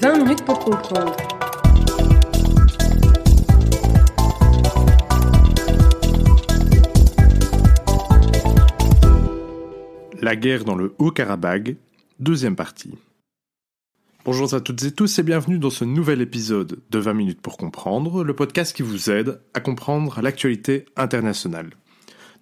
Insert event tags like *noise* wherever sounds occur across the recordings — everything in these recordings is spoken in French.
20 minutes pour comprendre. La guerre dans le Haut-Karabagh, deuxième partie. Bonjour à toutes et tous et bienvenue dans ce nouvel épisode de 20 minutes pour comprendre, le podcast qui vous aide à comprendre l'actualité internationale.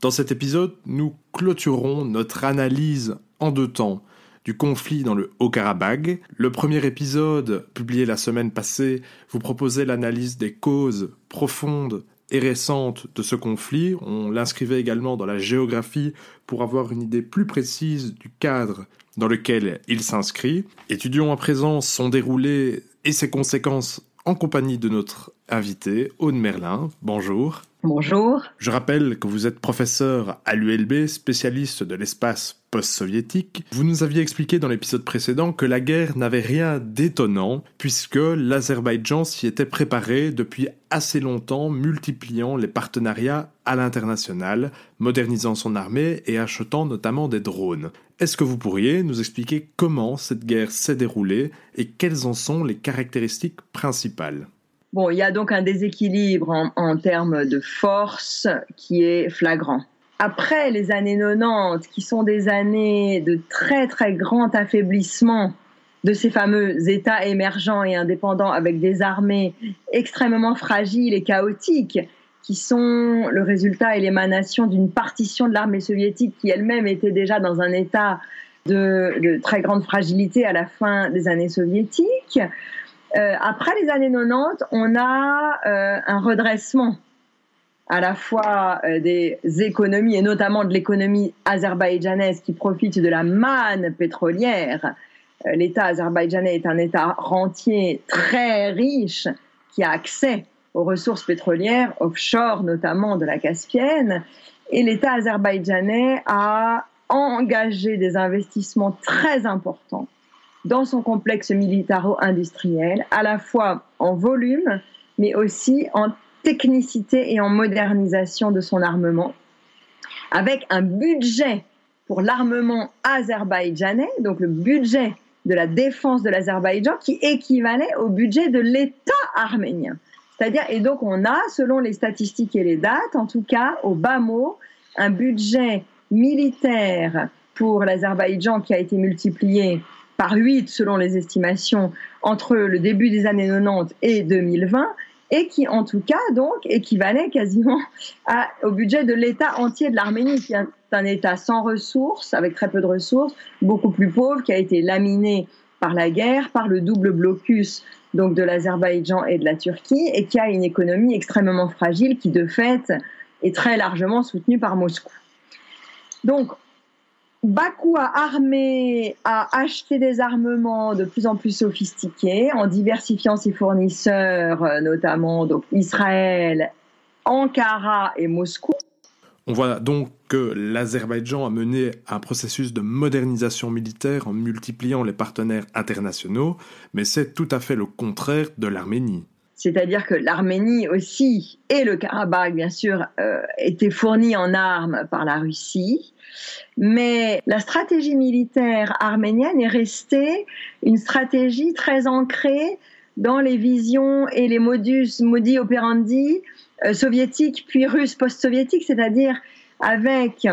Dans cet épisode, nous clôturons notre analyse en deux temps du conflit dans le Haut-Karabagh. Le premier épisode, publié la semaine passée, vous proposait l'analyse des causes profondes et récentes de ce conflit. On l'inscrivait également dans la géographie pour avoir une idée plus précise du cadre dans lequel il s'inscrit. Étudions à présent son déroulé et ses conséquences en compagnie de notre invité, Aude Merlin. Bonjour. Bonjour. Je rappelle que vous êtes professeur à l'ULB, spécialiste de l'espace post-soviétique. Vous nous aviez expliqué dans l'épisode précédent que la guerre n'avait rien d'étonnant, puisque l'Azerbaïdjan s'y était préparé depuis assez longtemps, multipliant les partenariats à l'international, modernisant son armée et achetant notamment des drones. Est-ce que vous pourriez nous expliquer comment cette guerre s'est déroulée et quelles en sont les caractéristiques principales? Bon, il y a donc un déséquilibre en, termes de force qui est flagrant. Après les années 90, qui sont des années de très très grand affaiblissement de ces fameux États émergents et indépendants avec des armées extrêmement fragiles et chaotiques, qui sont le résultat et l'émanation d'une partition de l'armée soviétique qui elle-même était déjà dans un état de, de, très grande fragilité à la fin des années soviétiques. Euh, après les années 90, on a euh, un redressement à la fois euh, des économies et notamment de l'économie azerbaïdjanaise qui profite de la manne pétrolière. L'État azerbaïdjanais est un État rentier très riche qui a accès aux ressources pétrolières offshore, notamment de la Caspienne. Et l'État azerbaïdjanais a engagé des investissements très importants dans son complexe militaro-industriel, à la fois en volume, mais aussi en technicité et en modernisation de son armement, avec un budget pour l'armement azerbaïdjanais, donc le budget de la défense de l'Azerbaïdjan, qui équivalait au budget de l'État arménien. C'est-à-dire, et donc on a, selon les statistiques et les dates, en tout cas au bas mot, un budget militaire pour l'Azerbaïdjan qui a été multiplié par 8 selon les estimations entre le début des années 90 et 2020 et qui en tout cas donc équivalait quasiment *laughs* au budget de l'État entier de l'Arménie, qui est un État sans ressources, avec très peu de ressources, beaucoup plus pauvre, qui a été laminé par la guerre, par le double blocus donc de l'Azerbaïdjan et de la Turquie, et qui a une économie extrêmement fragile qui de fait est très largement soutenue par Moscou. Donc Bakou a armé, a acheté des armements de plus en plus sophistiqués en diversifiant ses fournisseurs, euh, notamment Israël, Ankara et Moscou. On voit donc que l'Azerbaïdjan a mené un processus de modernisation militaire en multipliant les partenaires internationaux, mais c'est tout à fait le contraire de l'Arménie. C'est-à-dire que l'Arménie aussi, et le Karabakh bien sûr, euh, étaient fournis en armes par la Russie. Mais la stratégie militaire arménienne est restée une stratégie très ancrée dans les visions et les modus operandi euh, soviétiques puis russes post-soviétiques, c'est-à-dire avec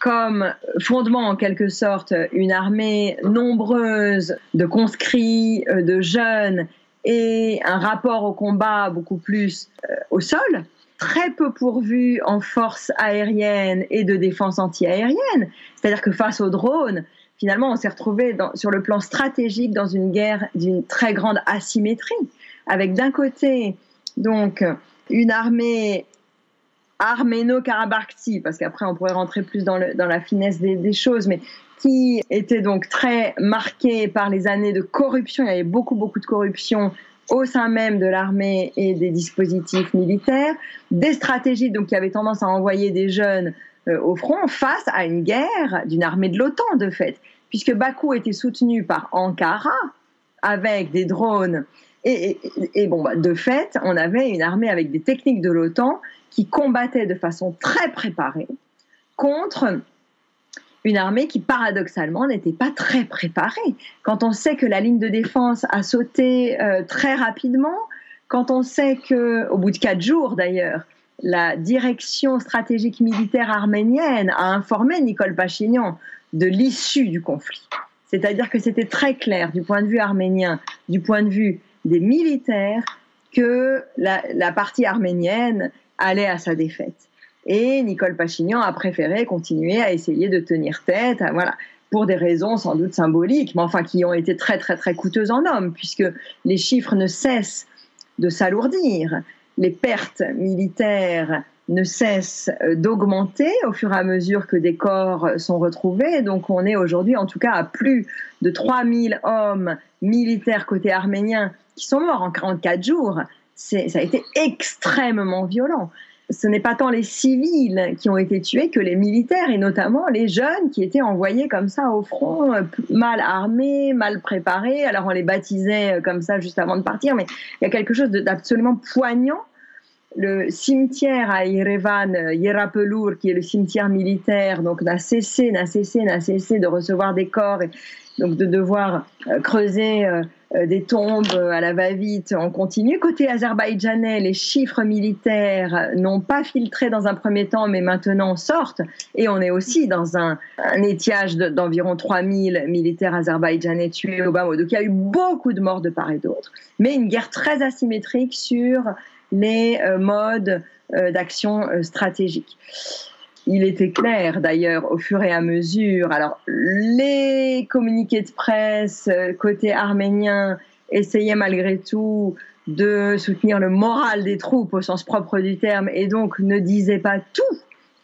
comme fondement en quelque sorte une armée nombreuse de conscrits, euh, de jeunes et un rapport au combat beaucoup plus euh, au sol, très peu pourvu en force aérienne et de défense anti-aérienne. C'est-à-dire que face aux drones, finalement, on s'est retrouvé sur le plan stratégique dans une guerre d'une très grande asymétrie, avec d'un côté donc une armée arméno-karabakhti, parce qu'après on pourrait rentrer plus dans, la finesse des, choses, mais qui était donc très marquée par les années de corruption. Il y avait beaucoup, beaucoup de corruption au sein même de l'armée et des dispositifs militaires, des stratégies donc qui avaient tendance à envoyer des jeunes euh, au front face à une guerre d'une armée de l'OTAN de fait, puisque Bakou était soutenu par Ankara avec des drones et, bon bah, de fait on avait une armée avec des techniques de l'OTAN qui combattait de façon très préparée contre une armée qui paradoxalement n'était pas très préparée. Quand on sait que la ligne de défense a sauté euh, très rapidement, quand on sait que, au bout de quatre jours d'ailleurs, la direction stratégique militaire arménienne a informé Nicole Pachinian de l'issue du conflit. C'est-à-dire que c'était très clair du point de vue arménien, du point de vue des militaires, que la, partie arménienne allait à sa défaite. Et Nicole Pachignan a préféré continuer à essayer de tenir tête, voilà, pour des raisons sans doute symboliques, mais enfin qui ont été très très très coûteuses en hommes, puisque les chiffres ne cessent de s'alourdir, les pertes militaires ne cessent euh, d'augmenter au fur et à mesure que des corps sont retrouvés. Donc on est aujourd'hui en tout cas à plus de 3000 hommes militaires côté arménien qui sont morts en 44 jours. Ça a été extrêmement violent ce n'est pas tant les civils qui ont été tués que les militaires et notamment les jeunes qui étaient envoyés comme ça au front, euh, mal armés, mal préparés. Alors on les baptisait euh, comme ça juste avant de partir, mais il y a quelque chose d'absolument poignant. Le cimetière à Yerevan, euh, Yerapelur, qui est le cimetière militaire, donc n'a cessé, n'a cessé, n'a cessé de recevoir des corps et donc de devoir creuser euh, des tombes à la va-vite en continu. Côté azerbaïdjanais, les chiffres militaires n'ont pas filtré dans un premier temps, mais maintenant sortent. Et on est aussi dans un, étiage d'environ 3000 militaires azerbaïdjanais tués au Bamako. Donc il y a eu beaucoup de morts de part et d'autre. Mais une guerre très asymétrique sur les euh, modes euh, d'action stratégiques il était clair d'ailleurs au fur et à mesure. Alors les communiqués de presse euh, côté arménien essayaient malgré tout de soutenir le moral des troupes au sens propre du terme et donc ne disaient pas tout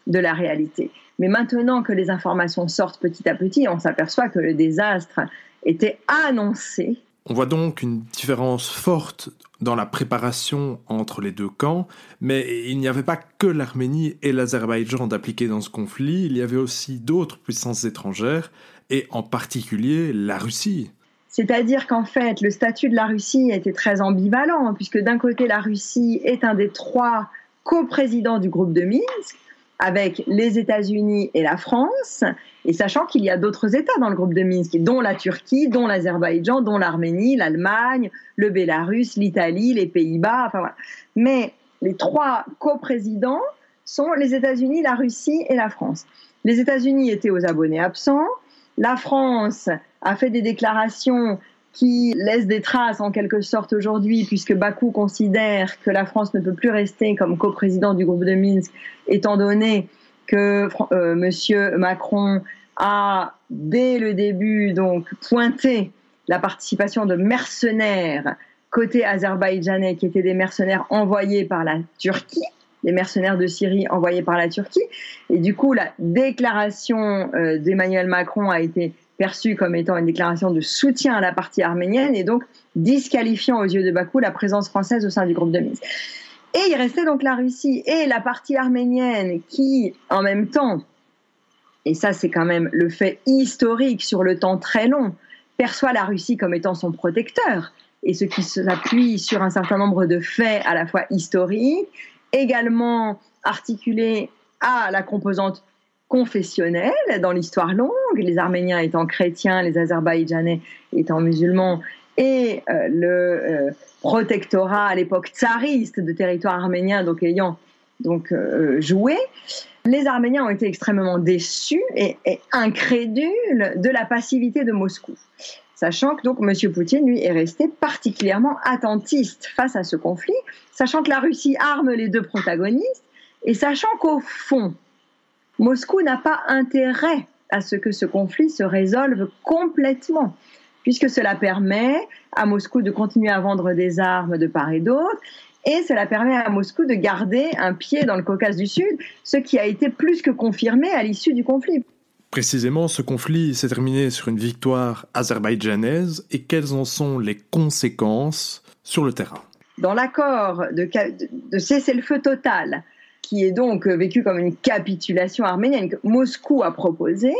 de la réalité. Mais maintenant que les informations sortent petit à petit, on s'aperçoit que le désastre était annoncé on voit donc une différence forte dans la préparation entre les deux camps, mais il n'y avait pas que l'Arménie et l'Azerbaïdjan d'appliquer dans ce conflit, il y avait aussi d'autres puissances étrangères, et en particulier la Russie. C'est-à-dire qu'en fait, le statut de la Russie était très ambivalent, puisque d'un côté, la Russie est un des trois coprésidents du groupe de Minsk, avec les États-Unis et la France, et sachant qu'il y a d'autres États dans le groupe de Minsk, dont la Turquie, dont l'Azerbaïdjan, dont l'Arménie, l'Allemagne, le Bélarus, l'Italie, les Pays-Bas, enfin voilà. Mais les trois coprésidents sont les États-Unis, la Russie et la France. Les États-Unis étaient aux abonnés absents. La France a fait des déclarations qui laissent des traces en quelque sorte aujourd'hui, puisque Bakou considère que la France ne peut plus rester comme coprésident du groupe de Minsk, étant donné que euh, Monsieur Macron a dès le début donc pointé la participation de mercenaires côté azerbaïdjanais qui étaient des mercenaires envoyés par la Turquie, des mercenaires de Syrie envoyés par la Turquie. Et du coup, la déclaration euh, d'Emmanuel Macron a été perçue comme étant une déclaration de soutien à la partie arménienne et donc disqualifiant aux yeux de Bakou la présence française au sein du groupe de Minsk. Et il restait donc la Russie et la partie arménienne qui, en même temps, et ça c'est quand même le fait historique sur le temps très long, perçoit la Russie comme étant son protecteur, et ce qui s'appuie sur un certain nombre de faits à la fois historiques, également articulés à la composante confessionnelle dans l'histoire longue, les Arméniens étant chrétiens, les Azerbaïdjanais étant musulmans, et euh, le euh, protectorat à l'époque tsariste de territoire arménien, donc ayant donc euh, joué, les Arméniens ont été extrêmement déçus et, incrédules de la passivité de Moscou. Sachant que donc M. Poutine, lui, est resté particulièrement attentiste face à ce conflit, sachant que la Russie arme les deux protagonistes, et sachant qu'au fond, Moscou n'a pas intérêt à ce que ce conflit se résolve complètement puisque cela permet à Moscou de continuer à vendre des armes de part et d'autre, et cela permet à Moscou de garder un pied dans le Caucase du Sud, ce qui a été plus que confirmé à l'issue du conflit. Précisément, ce conflit s'est terminé sur une victoire azerbaïdjanaise, et quelles en sont les conséquences sur le terrain? Dans l'accord de, de cessez-le-feu total, qui est donc vécu comme une capitulation arménienne que Moscou a proposée,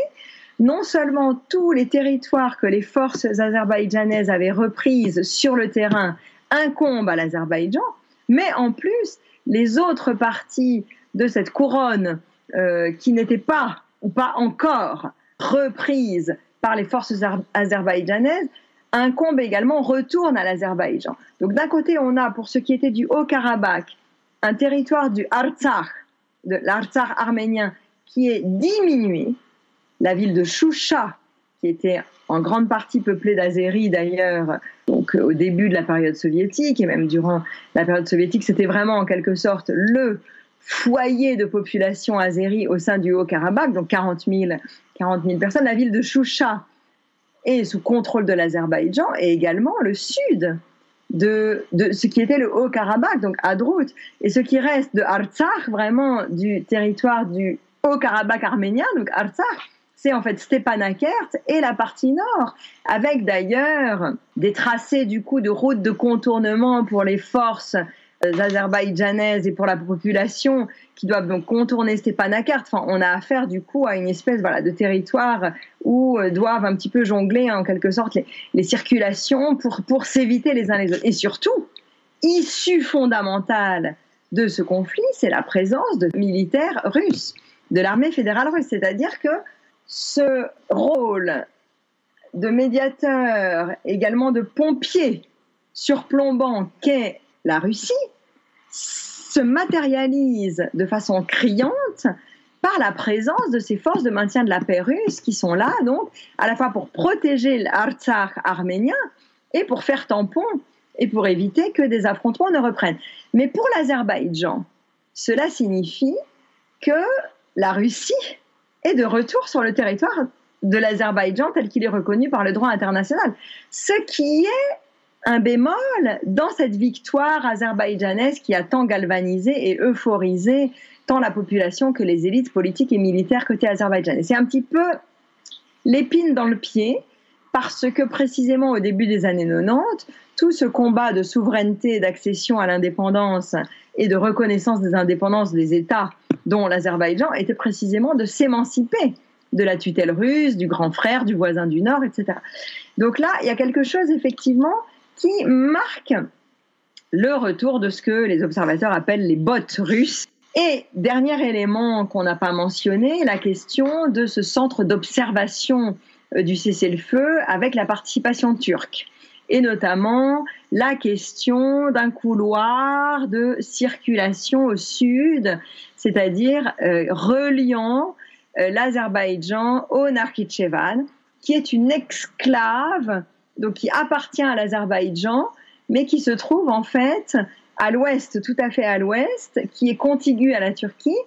non seulement tous les territoires que les forces azerbaïdjanaises avaient reprises sur le terrain incombent à l'Azerbaïdjan, mais en plus, les autres parties de cette couronne euh, qui n'étaient pas ou pas encore reprise par les forces azerbaïdjanaises, incombe également, retourne à l'Azerbaïdjan. Donc d'un côté, on a pour ce qui était du Haut-Karabakh, un territoire du Artsakh, de l'Artsakh arménien, qui est diminué. La ville de Shusha, qui était en grande partie peuplée d'Azéris d'ailleurs, donc au début de la période soviétique et même durant la période soviétique, c'était vraiment en quelque sorte le foyer de population azérie au sein du Haut-Karabakh, donc 40 000, 40 000 personnes. La ville de Shusha est sous contrôle de l'Azerbaïdjan et également le sud de, ce qui était le Haut-Karabakh, donc Adrout, et ce qui reste de Artsakh, vraiment du territoire du Haut-Karabakh arménien, donc Artsakh, c'est en fait Stepanakert et la partie nord, avec d'ailleurs des tracés du coup de routes de contournement pour les forces azerbaïdjanaises et pour la population qui doivent donc contourner Stepanakert. Enfin, on a affaire du coup à une espèce voilà, de territoire où euh, doivent un petit peu jongler en quelque sorte les, les circulations pour, pour s'éviter les uns les autres. Et surtout, issue fondamentale de ce conflit, c'est la présence de militaires russes, de l'armée fédérale russe. C'est-à-dire que ce rôle de médiateur, également de pompier surplombant qu'est la Russie, se matérialise de façon criante par la présence de ces forces de maintien de la paix russe qui sont là, donc, à la fois pour protéger l'Artsakh arménien et pour faire tampon et pour éviter que des affrontements ne reprennent. Mais pour l'Azerbaïdjan, cela signifie que la Russie est de retour sur le territoire de l'Azerbaïdjan tel qu'il est reconnu par le droit international. Ce qui est un bémol dans cette victoire azerbaïdjanaise qui a tant galvanisé et euphorisé tant la population que les élites politiques et militaires côté azerbaïdjanais. C'est un petit peu l'épine dans le pied parce que précisément au début des années 90, tout ce combat de souveraineté, d'accession à l'indépendance et de reconnaissance des indépendances des États, dont l'Azerbaïdjan, était précisément de s'émanciper de la tutelle russe, du grand frère, du voisin du Nord, etc. Donc là, il y a quelque chose effectivement qui marque le retour de ce que les observateurs appellent les bottes russes. Et dernier élément qu'on n'a pas mentionné, la question de ce centre d'observation euh, du cessez-le-feu avec la participation turque. Et notamment la question d'un couloir de circulation au sud, c'est-à-dire euh, reliant euh, l'Azerbaïdjan au Nakhitchevan, qui est une exclave donc qui appartient à l'Azerbaïdjan, mais qui se trouve en fait à l'ouest, tout à fait à l'ouest, qui est contigu à la Turquie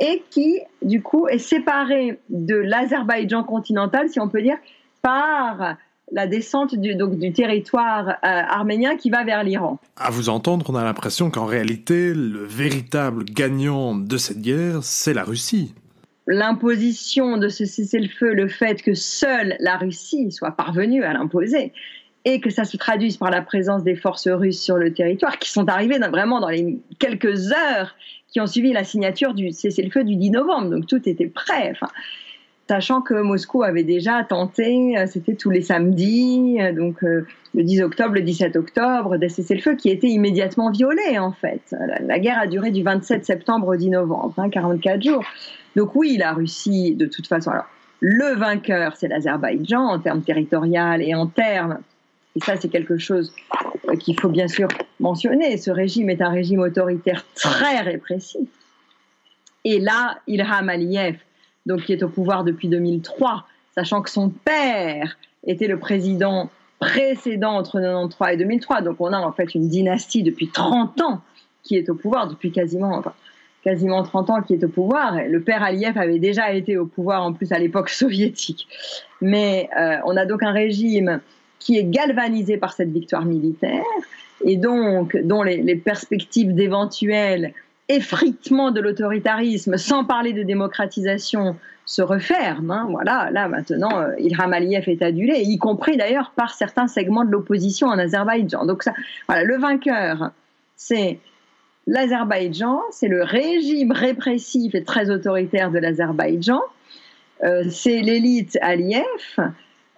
et qui, du coup, est séparé de l'Azerbaïdjan continental, si on peut dire, par la descente du, donc, du territoire euh, arménien qui va vers l'Iran. À vous entendre, on a l'impression qu'en réalité, le véritable gagnant de cette guerre, c'est la Russie l'imposition de ce cessez-le-feu, le fait que seule la Russie soit parvenue à l'imposer, et que ça se traduise par la présence des forces russes sur le territoire, qui sont arrivées vraiment dans les quelques heures qui ont suivi la signature du cessez-le-feu du 10 novembre. Donc tout était prêt. Sachant que Moscou avait déjà tenté, euh, c'était tous les samedis, euh, donc euh, le 10 octobre, le 17 octobre, des cessez-le-feu qui étaient immédiatement violés en fait. La, guerre a duré du 27 septembre au 10 novembre, hein, 44 jours. Donc oui, la Russie, de toute façon, alors le vainqueur, c'est l'Azerbaïdjan en termes territorial et en termes, et ça c'est quelque chose euh, qu'il faut bien sûr mentionner, ce régime est un régime autoritaire très répressif. Et là, Ilham Aliyev, donc qui est au pouvoir depuis 2003, sachant que son père était le président précédent entre 1993 et 2003, donc on a en fait une dynastie depuis 30 ans qui est au pouvoir depuis quasiment, quasiment 30 ans qui est au pouvoir. Le père Aliyev avait déjà été au pouvoir en plus à l'époque *laughs* soviétique. Mais euh, on a donc un régime qui est galvanisé par cette victoire militaire et donc dont les, perspectives d'éventuel effritement de l'autoritarisme, sans parler de démocratisation, se referment. Hein. Voilà, là maintenant, euh, Ilham Aliyev est adulé, y compris d'ailleurs par certains segments de l'opposition en Azerbaïdjan. Donc ça, voilà, le vainqueur, c'est l'Azerbaïdjan, c'est le régime répressif et très autoritaire de l'Azerbaïdjan, euh, c'est l'élite Aliyev,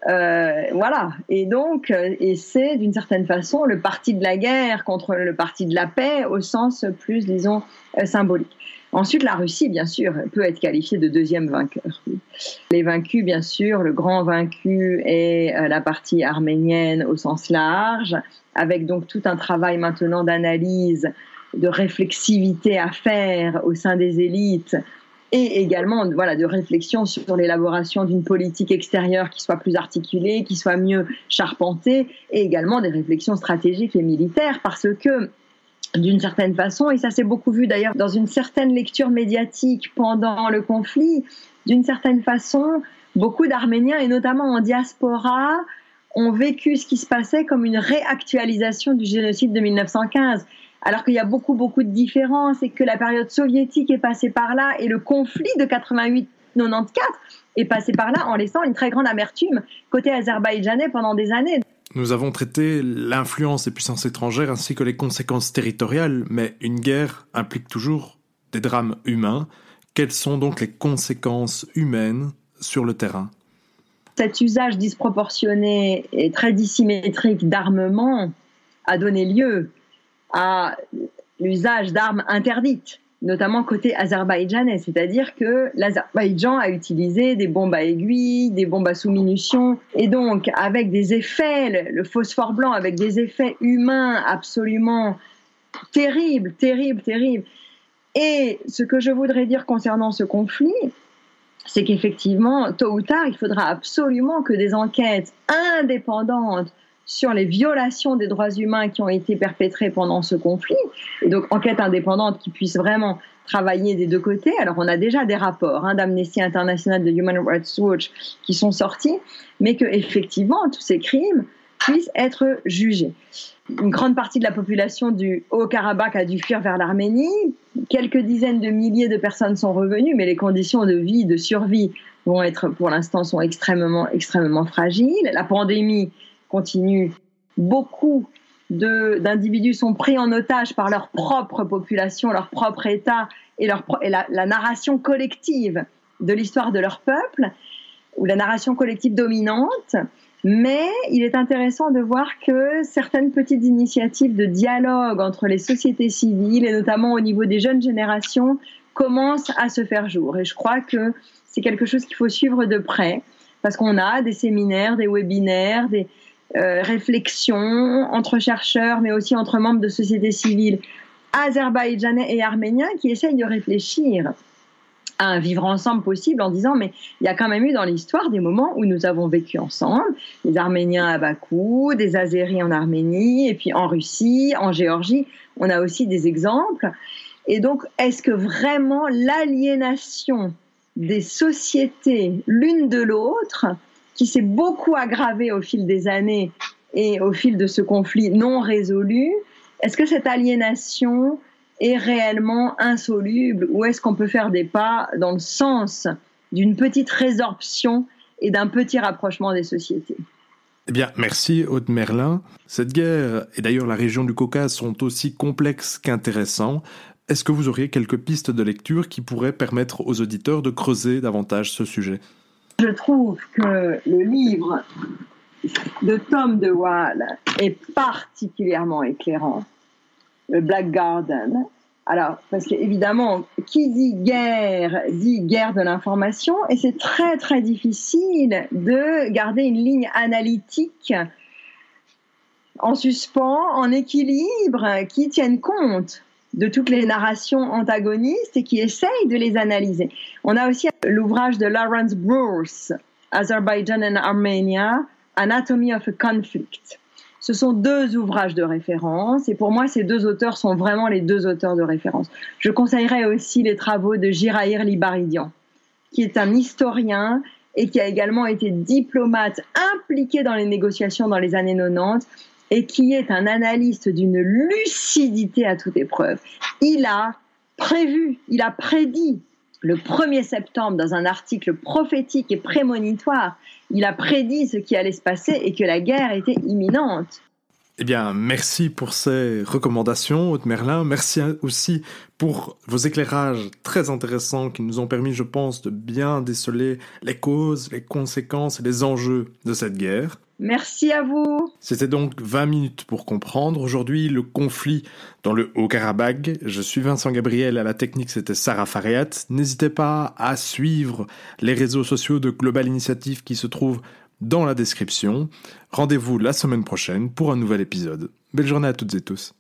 Euh, voilà. Et donc, euh, et c'est d'une certaine façon le parti de la guerre contre le parti de la paix au sens plus, disons, symbolique. Ensuite, la Russie, bien sûr, peut être qualifiée de deuxième vainqueur. Les vaincus, bien sûr, le grand vaincu est la partie arménienne au sens large, avec donc tout un travail maintenant d'analyse, de réflexivité à faire au sein des élites et également voilà, de réflexion sur l'élaboration d'une politique extérieure qui soit plus articulée, qui soit mieux charpentée, et également des réflexions stratégiques et militaires, parce que d'une certaine façon, et ça s'est beaucoup vu d'ailleurs dans une certaine lecture médiatique pendant le conflit, d'une certaine façon, beaucoup d'Arméniens, et notamment en diaspora, ont vécu ce qui se passait comme une réactualisation du génocide de 1915 alors qu'il y a beaucoup, beaucoup de différences et que la période soviétique est passée par là et le conflit de 88-94 est passé par là en laissant une très grande amertume côté azerbaïdjanais pendant des années. Nous avons traité l'influence des puissances étrangères ainsi que les conséquences territoriales, mais une guerre implique toujours des drames humains. Quelles sont donc les conséquences humaines sur le terrain? Cet usage disproportionné et très dissymétrique d'armement a donné lieu à l'usage d'armes interdites, notamment côté azerbaïdjanais, c'est-à-dire que l'Azerbaïdjan a utilisé des bombes à aiguilles, des bombes à sous-munitions, et donc avec des effets, le, phosphore blanc, avec des effets humains absolument terribles, terribles, terribles. Et ce que je voudrais dire concernant ce conflit, c'est qu'effectivement, tôt ou tard, il faudra absolument que des enquêtes indépendantes sur les violations des droits humains qui ont été perpétrées pendant ce conflit, et donc enquête indépendante qui puisse vraiment travailler des deux côtés. Alors on a déjà des rapports hein, d'Amnesty International, de Human Rights Watch qui sont sortis, mais que effectivement tous ces crimes puissent être jugés. Une grande partie de la population du Haut-Karabakh a dû fuir vers l'Arménie. Quelques dizaines de milliers de personnes sont revenues, mais les conditions de vie, de survie vont être, pour l'instant, sont extrêmement, extrêmement fragiles. La pandémie continue. Beaucoup d'individus sont pris en otage par leur propre population, leur propre État et, leur, et la, la, narration collective de l'histoire de leur peuple, ou la narration collective dominante. Mais il est intéressant de voir que certaines petites initiatives de dialogue entre les sociétés civiles, et notamment au niveau des jeunes générations, commencent à se faire jour. Et je crois que c'est quelque chose qu'il faut suivre de près, parce qu'on a des séminaires, des webinaires, des, euh, réflexion entre chercheurs, mais aussi entre membres de sociétés civiles azerbaïdjanais et arméniens qui essayent de réfléchir à un vivre ensemble possible en disant mais il y a quand même eu dans l'histoire des moments où nous avons vécu ensemble, les Arméniens à Bakou, des Azéris en Arménie et puis en Russie, en Géorgie, on a aussi des exemples. Et donc est-ce que vraiment l'aliénation des sociétés l'une de l'autre qui s'est beaucoup aggravé au fil des années et au fil de ce conflit non résolu, est-ce que cette aliénation est réellement insoluble ou est-ce qu'on peut faire des pas dans le sens d'une petite résorption et d'un petit rapprochement des sociétés? Eh bien, merci Aude Merlin. Cette guerre, et d'ailleurs la région du Caucase, sont aussi complexes qu'intéressants. Est-ce que vous auriez quelques pistes de lecture qui pourraient permettre aux auditeurs de creuser davantage ce sujet? Je trouve que le livre de Tom de Waal est particulièrement éclairant, le Black Garden. Alors, parce qu'évidemment, qui dit guerre dit guerre de l'information, et c'est très très difficile de garder une ligne analytique en suspens, en équilibre, qui tienne compte de toutes les narrations antagonistes et qui essayent de les analyser. On a aussi l'ouvrage de Lawrence Bruce, Azerbaijan and Armenia, Anatomy of a Conflict. Ce sont deux ouvrages de référence et pour moi, ces deux auteurs sont vraiment les deux auteurs de référence. Je conseillerais aussi les travaux de Jirahir Libaridian, qui est un historien et qui a également été diplomate impliqué dans les négociations dans les années 90 et qui est un analyste d'une lucidité à toute épreuve. Il a prévu, il a prédit le 1er septembre dans un article prophétique et prémonitoire, il a prédit ce qui allait se passer et que la guerre était imminente. Eh bien, merci pour ces recommandations, Haute Merlin. Merci aussi pour vos éclairages très intéressants qui nous ont permis, je pense, de bien déceler les causes, les conséquences et les enjeux de cette guerre. Merci à vous. C'était donc 20 minutes pour comprendre. Aujourd'hui, le conflit dans le Haut-Karabakh. Je suis Vincent Gabriel, à la technique c'était Sarah Fariat. N'hésitez pas à suivre les réseaux sociaux de Global Initiative qui se trouvent dans la description. Rendez-vous la semaine prochaine pour un nouvel épisode. Belle journée à toutes et tous.